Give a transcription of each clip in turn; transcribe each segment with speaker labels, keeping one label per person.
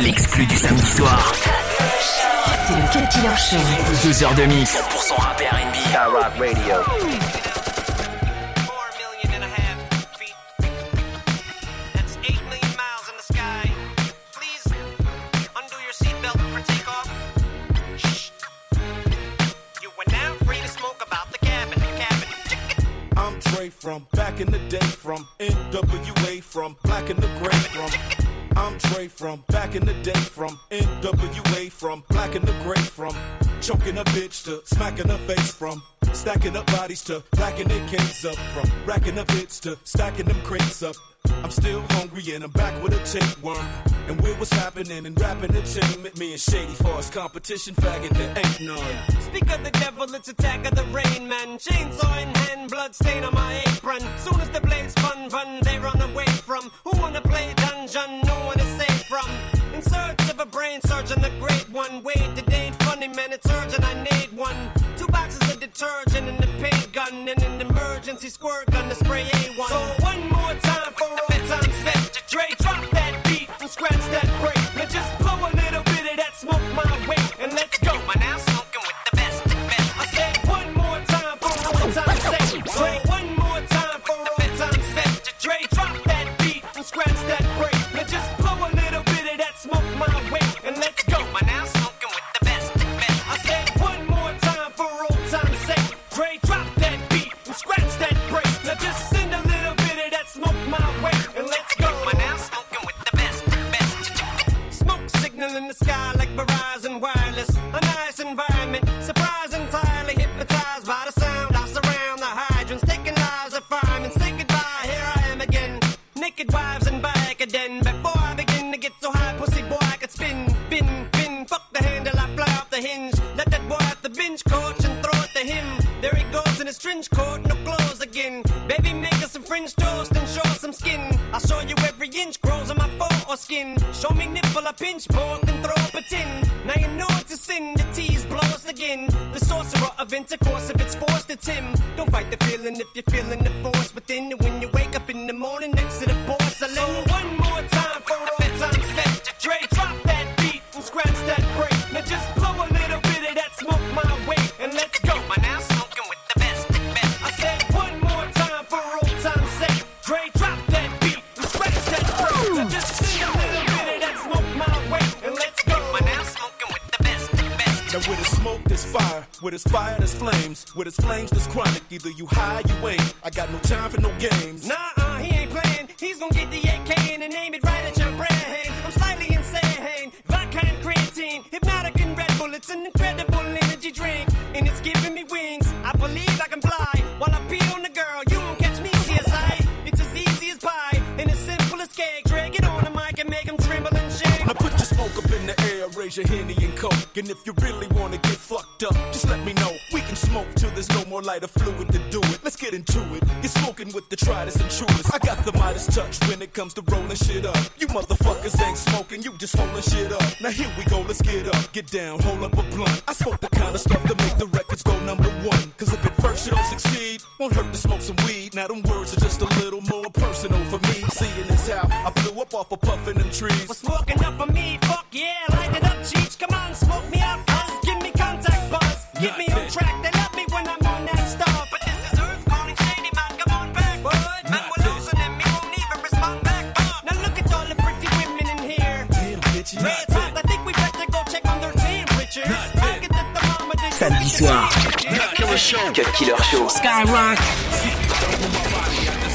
Speaker 1: L'exclu du samedi soir.
Speaker 2: C'est le Cut Killer Show.
Speaker 1: Deux heures de mix. 100% rap et R&B.
Speaker 3: Rock Radio.
Speaker 4: Four million and a half feet. That's eight million miles in the sky. Please undo your seatbelt for takeoff. Shh. You are now free to smoke about the cabin. Cabin.
Speaker 5: I'm Dre from back in the day, from NWA, from black and the gray, from. I'm Dre from back in the day, from NWA, from black and the gray, from choking a bitch to smacking her face, from stacking up bodies to racking their cakes up, from racking up hits to stacking them crates up. I'm still hungry and I'm back with a tapeworm. And where was happening in rap entertainment? Me and Shady Force competition faggot, there ain't none.
Speaker 4: Speak of the devil, it's attack of the rain man. Chainsaw in hand, blood stain on my apron. Soon as the blades spun, run, they run away from. Who wanna play dungeon? No one is safe from. In search of a brain surgeon, the great one. Wait, it ain't funny, man, it's urgent. I need one. Two boxes of detergent and gun and an emergency squirt gun to spray A1. So again. The sorcerer of intercourse, if it's forced, it's him. Don't fight the feeling if you're feeling the force within. And when you wake up in the morning next to the porcelain. So one Now with
Speaker 5: his smoke, there's fire. With his fire, there's flames. With his flames, there's chronic. Either you high, you ain't. I got no time for no games.
Speaker 4: Nah, uh, he ain't playing. He's gonna get the AK and aim it right at your brain. I'm slightly insane. Vodka and creatine, Hpnotiq and Red Bull. It's an incredible energy drink, and it's giving me wings. I believe I can fly while I pee on the girl. You won't catch me, CSI. It's as easy as pie and as simple as cake. Drag it on the mic and make 'em tremble and shake.
Speaker 5: Now put your smoke up in the air, raise your henny coke. And if you really wanna get fucked up, just let me know. We can smoke till there's no more lighter fluid to do it. Let's get into it. You're smoking with the tritest and truest. I got the Midas touch when it comes to rolling shit up. You motherfuckers ain't smoking, you just holding shit up. Now here we go, let's get up, get down, hold up a blunt. I smoke the kind of stuff that make the records go number one. Cause if at first you don't succeed, won't hurt to smoke some weed. Now them words are just a little more personal for me. Seeing this how I blew up off of puffing them trees.
Speaker 4: What's smoking up for me?
Speaker 1: Cut Killer Show. Skyrock.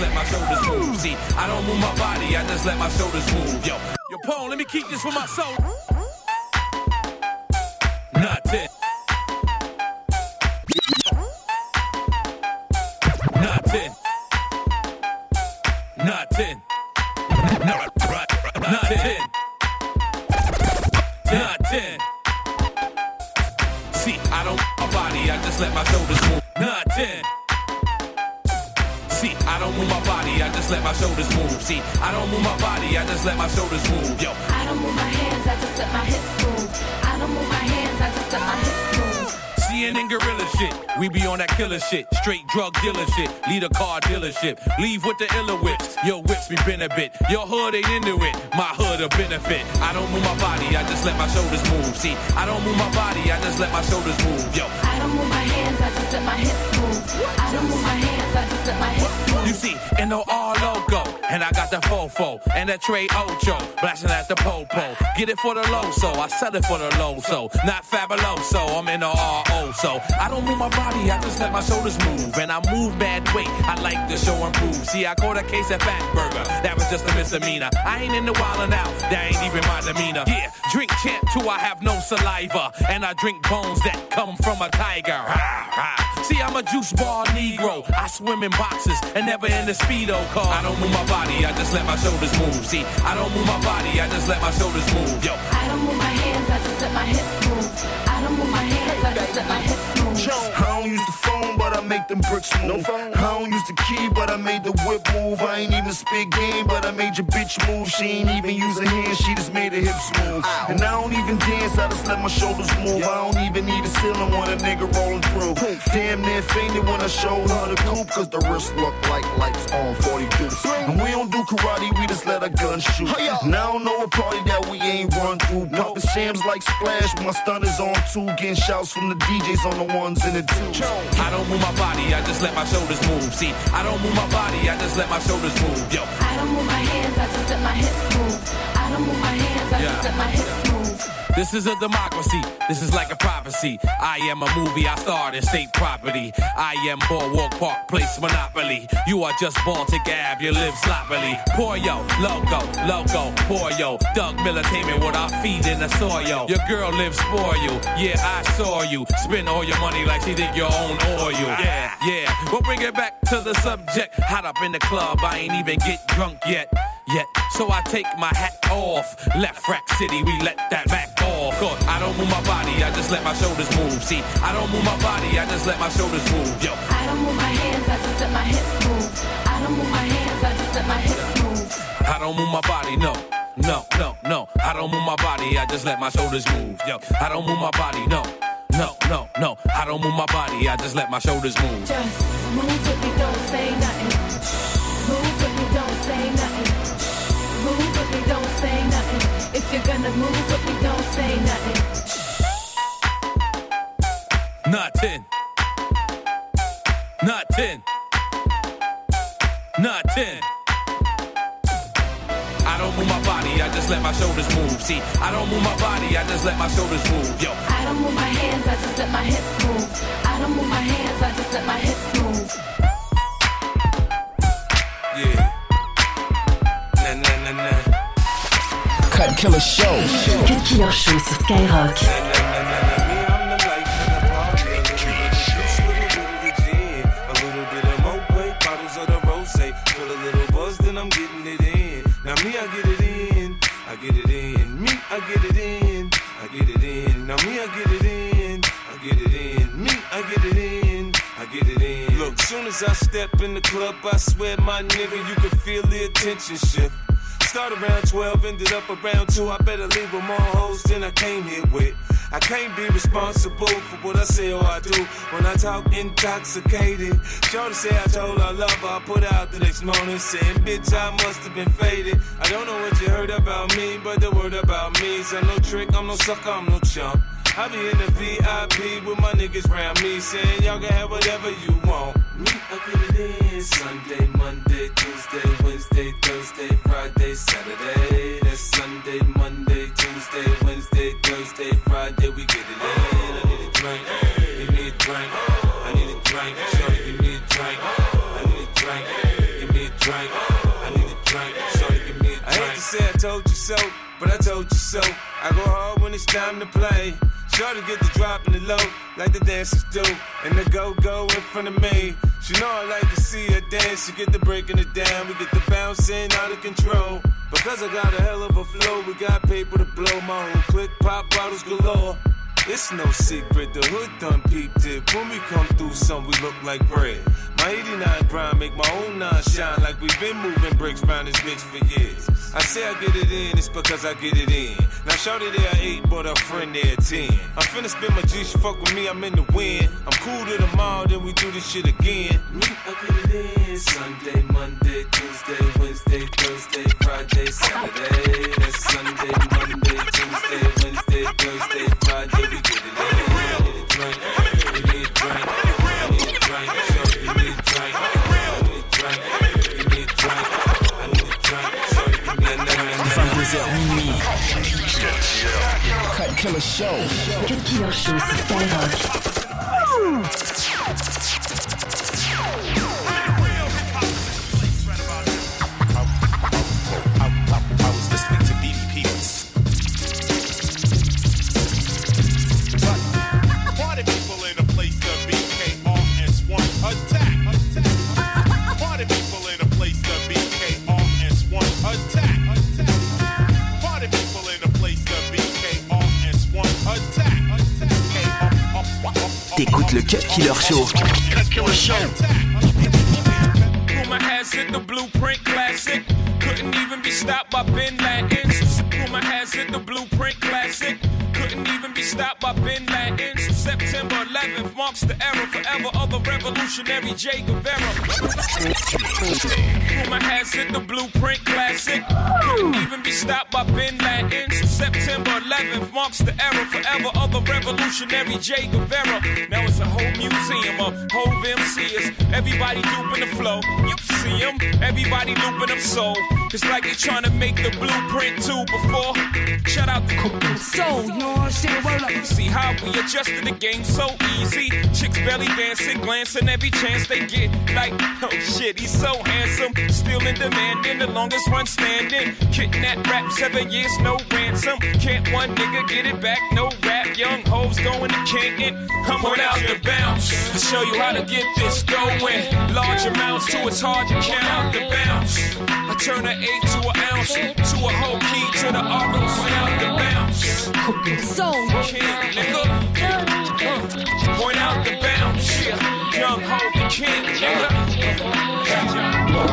Speaker 6: let my shoulders move. See, I don't move my body, I just let my shoulders move. Yo, yo, Paul, let me keep this for my soul. And gorilla shit. We be on that killer shit. Straight drug dealer shit. Lead a car dealership. Leave with the iller whips. Your whips be bit. Your hood ain't into it. My hood a benefit. I don't move my body, I just let my shoulders move. See, I don't move my body, I just let my shoulders move. Yo.
Speaker 2: I don't move my hands, I just let my hips move. I don't move my hands, I let my hips.
Speaker 6: You see, in the all logo, and I got the fofo and that Trey Ocho, blasting at the popo. Get it for the low, so I sell it for the low, so not fabuloso. I'm in the RO, so I don't move my body, I just let my shoulders move, and I move bad weight. I like to show and prove. See, I caught a case of fat burger, that was just a misdemeanor. I ain't in the wildin' out, that ain't even my demeanor. Yeah, drink champ too, I have no saliva, and I drink bones that come from a tiger. See, I'm a juice bar Negro. I swim in boxes and never in the speedo car. I don't move my body, I just let my shoulders move. See, I don't move my body, I just let my shoulders move. Yo,
Speaker 2: I don't move my hands, I just let my hips move. I don't move my hands, I just let my hips move.
Speaker 3: I don't use the phone, but I make them bricks move. I don't use the key, but I made the whip move. I ain't even spit game, but I made your bitch move. She ain't even use her hands, she just made her hips move. And I don't even dance, I just let my shoulders move. I don't even need a ceiling when a nigga rolling through. Damn near fainted when I showed her the coupe, cause the wrist look like lights on 40 deuce. And we don't do karate, we just let our guns shoot. And I don't know a party that we ain't run through. Pumping shams like splash, my stunners on two, getting shouts from the DJs on the ones and the twos.
Speaker 6: I don't move my body, I just let my shoulders move. See, I don't move my body, I just let my shoulders move. Yo,
Speaker 2: I don't move my hands, I just let my hips move. I don't move my hands, I
Speaker 6: Yeah.
Speaker 2: just let my hips move.
Speaker 6: This is a democracy. This is like a prophecy. I am a movie I starred in state property. I am Boardwalk Park Place Monopoly. You are just Baltic Ave. You live sloppily. Poor yo, loco, loco, poor yo. Doug Militainment what I feed in the soil. Your girl lives for you. Yeah, I saw you. Spend all your money like she think you own oil. Yeah, yeah. We'll bring it back to the subject. Hot up in the club. I ain't even get drunk yet. Yet, so I take my hat off. Left rack city, we let that back off. Cause I don't move my body, I just let my shoulders move. See, I don't move my body, I just let my shoulders move. Yo,
Speaker 2: I don't move my hands, I just let my hips move. I don't move my hands, I just let my hips move.
Speaker 6: I don't move my body, no. No, no, no. I don't move my body, I just let my shoulders move. Yo, I don't move my body, no. No, no, no. I don't move my body, I just let my shoulders move.
Speaker 2: Just move me, you're gonna move with me, don't say nothing.
Speaker 6: Nothing. Nothing. Nothing. I don't move my body, I just let my shoulders move. See, I don't move my body, I just let my shoulders move. Yo,
Speaker 2: I don't move my hands, I just let my hips move. I don't move my hands, I just let my hips move.
Speaker 7: Cut Killer Show.
Speaker 2: Cut Killer Show sur Skyrock.
Speaker 8: Now me, I get it in, I get it in. Me, I get it in, I get it in. Now me, I get it in, I get it in. Me, I get it in, I get it in. Look, soon as I step in the club, I swear, my nigga, you can feel the attention shift. Start around 12, ended up around 2. I better leave with more hoes than I came here with. I can't be responsible for what I say or I do when I talk intoxicated. Shorty say I told her I love her. I put out the next morning saying, Bitch, I must have been faded. I don't know what you heard about me, but the word about me is I'm no trick, I'm no sucker, I'm no chump. I be in the VIP with my niggas round me saying, Y'all can have whatever you want. Me, I get it in Sunday, Monday, Tuesday, Wednesday, Thursday, Friday, Saturday. That's Sunday, Monday, Tuesday, Wednesday, Thursday, Friday. We get it in. I need a drink. Give me a drink. I need a drink. Shorty, give me a drink. I need a drink. Give me a drink. I need a drink. Shorty, give me a drink. I hate to say I told you so, but I told you so. I go hard when it's time to play. Shorty get the drop in the low, like the dancers do. And the go-go in front of me. She know I like to see her dance. She get the breaking it down. We get the bouncing out of control. Because I got a hell of a flow, we got paper to blow. My whole click pop bottles galore. It's no secret, the hood done peeped it. When we come through, some we look like bread. My 89 grind make my own nine shine like we've been moving bricks round this bitch for years. I say I get it in, it's because I get it in. Now shorty there eight, but her friend there ten. I'm finna spend my G, she fuck with me, I'm in the wind. I'm cool to the mall, then we do this shit again. Me, I get it in. Sunday, Monday, Tuesday, Wednesday, Thursday, Friday, Saturday. That's Sunday, Monday, Tuesday, Wednesday, Thursday, Friday,
Speaker 7: Show.
Speaker 9: Cut Killer Show sur Skyrock.
Speaker 1: Killer Show. Killer Show.
Speaker 10: Rumor has the blueprint classic. Couldn't even be stopped by Bin Laden. Rumor has the blueprint classic. Couldn't even be stopped by Bin Laden. September 11th marks the era forever of the revolutionary Che Guevara. Rumor has it the blueprint classic. Couldn't even be stopped by Bin Laden. September 11th marks the era forever of the revolutionary Che Guevara. Now it's a whole museum of whole MCs. Everybody duping the flow. You see them. Everybody looping up soul. It's like they're trying to make the blueprint too before. Shout out the soul. You know what I'm saying? Word up. See how we adjusted the game so easy. Chicks belly dancing, glancing every chance they get. Like, oh shit, he's so handsome. Still in demand, in the longest run standing. Kidnap rap, seven years, no ransom. Can't one nigga get it back? No rap. Young hoes going to Canton. Come on out the bounce. To show you how to get this going. Large amounts to it's hard to count out the bounce. I turn an eight to an ounce, to a whole key to the R out the bounce.
Speaker 9: So,
Speaker 10: King, nigga. Yeah. Young ho, the king, nigga. For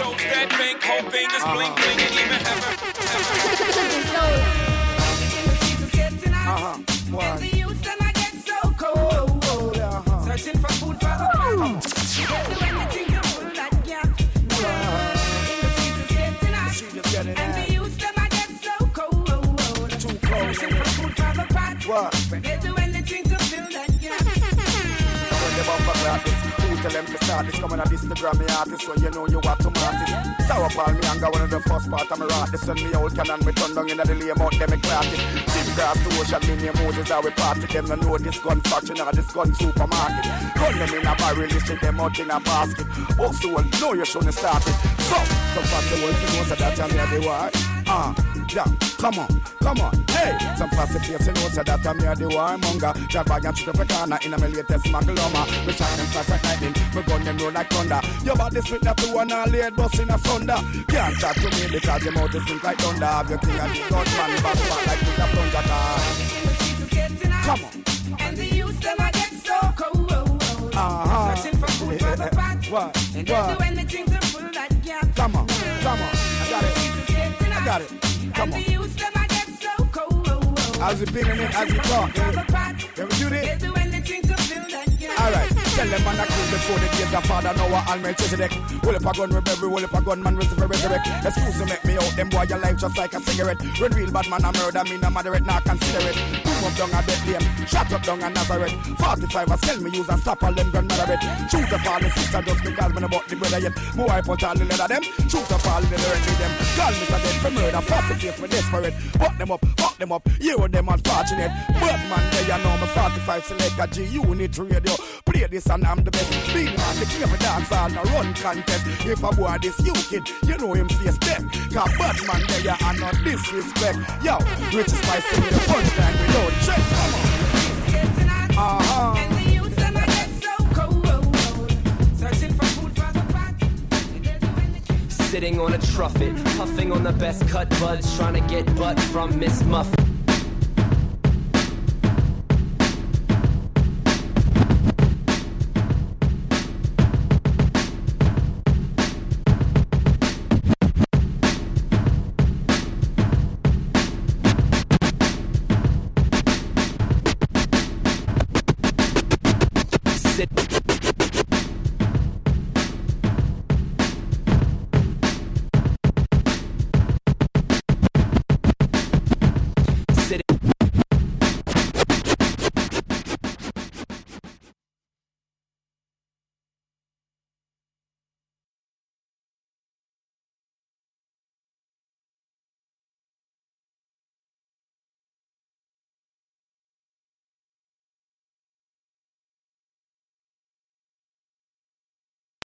Speaker 10: those that think whole fingers blink, blink, and even heaven.
Speaker 11: Uh-huh. Why? Searching for food for the problem. The
Speaker 12: this, who tell them to start this? Coming at this to Grammy artist, so you know you are tomatoes. Sour palm me anger one of the first part of me rock. This when me old cannon me turn down in the lame out, them me it. Sim grass to ocean, me name Moses, how we party. Them no know this gun factory, now this gun supermarket. Gun them in a barrel, shit them out in a basket. Oh, so well, know you shouldn't start it. So, some party will you know so that I'm here the war. Ah, yeah, come on, come on, hey. Some party place you know so that I'm here the warmonger. Drive by and up a corner in a my latest magloma. We shine them fast like lightning, we gun them roll like thunder. Your body up to one and laid bust in a thunder. Can't chat to me because your mouth is sink like thunder. Have your king and the gun man back back like Peter Plunger car.
Speaker 11: In the streets it's getting hot.
Speaker 12: Come on.
Speaker 11: And the youth them a get so cold.
Speaker 12: Uh-huh.
Speaker 11: Searching for food for the pot.
Speaker 12: What?
Speaker 11: And they do
Speaker 12: What?
Speaker 11: anything to pull that gap.
Speaker 12: Come on, come on. I got it. I got it. Come
Speaker 11: And
Speaker 12: on.
Speaker 11: the youth them a get so cold.
Speaker 12: As we pinging it, as we talk.
Speaker 11: For the pot.
Speaker 12: Can we do
Speaker 11: They
Speaker 12: this?
Speaker 11: do anything to fill that gap.
Speaker 12: Alright, tell them man I kill before the days of father Noah and Melchizedek. Roll up a gun, rebel, roll up a gun, man, ready for resurrect. Excuse me, make me out, them boy, your life just like a cigarette. When real bad man a murder, me no moderate, not consider it. Boom up down a Bethlehem, shot up down a Nazareth. 45 a sell me use and stop all them grandmother it. Shoot up all the sister just because me bought the brother yet. Me wipe out all the leather them, shoot up all the with them. Call me a dead for murder, face me desperate. Fuck them up, fuck them up, you and them unfortunate. But man, they know me 45 select a G unit radio. Play this and I'm the best. Big man, the game dance all no run contest. If a boy this you kid, you know him face them. Cause bad man you are not disrespect. Yo, rich is my singing the punchline without check. Come on. Uh-huh.
Speaker 13: Sitting on a truffet, puffing on the best cut buds, trying to get butt from Miss Muffet.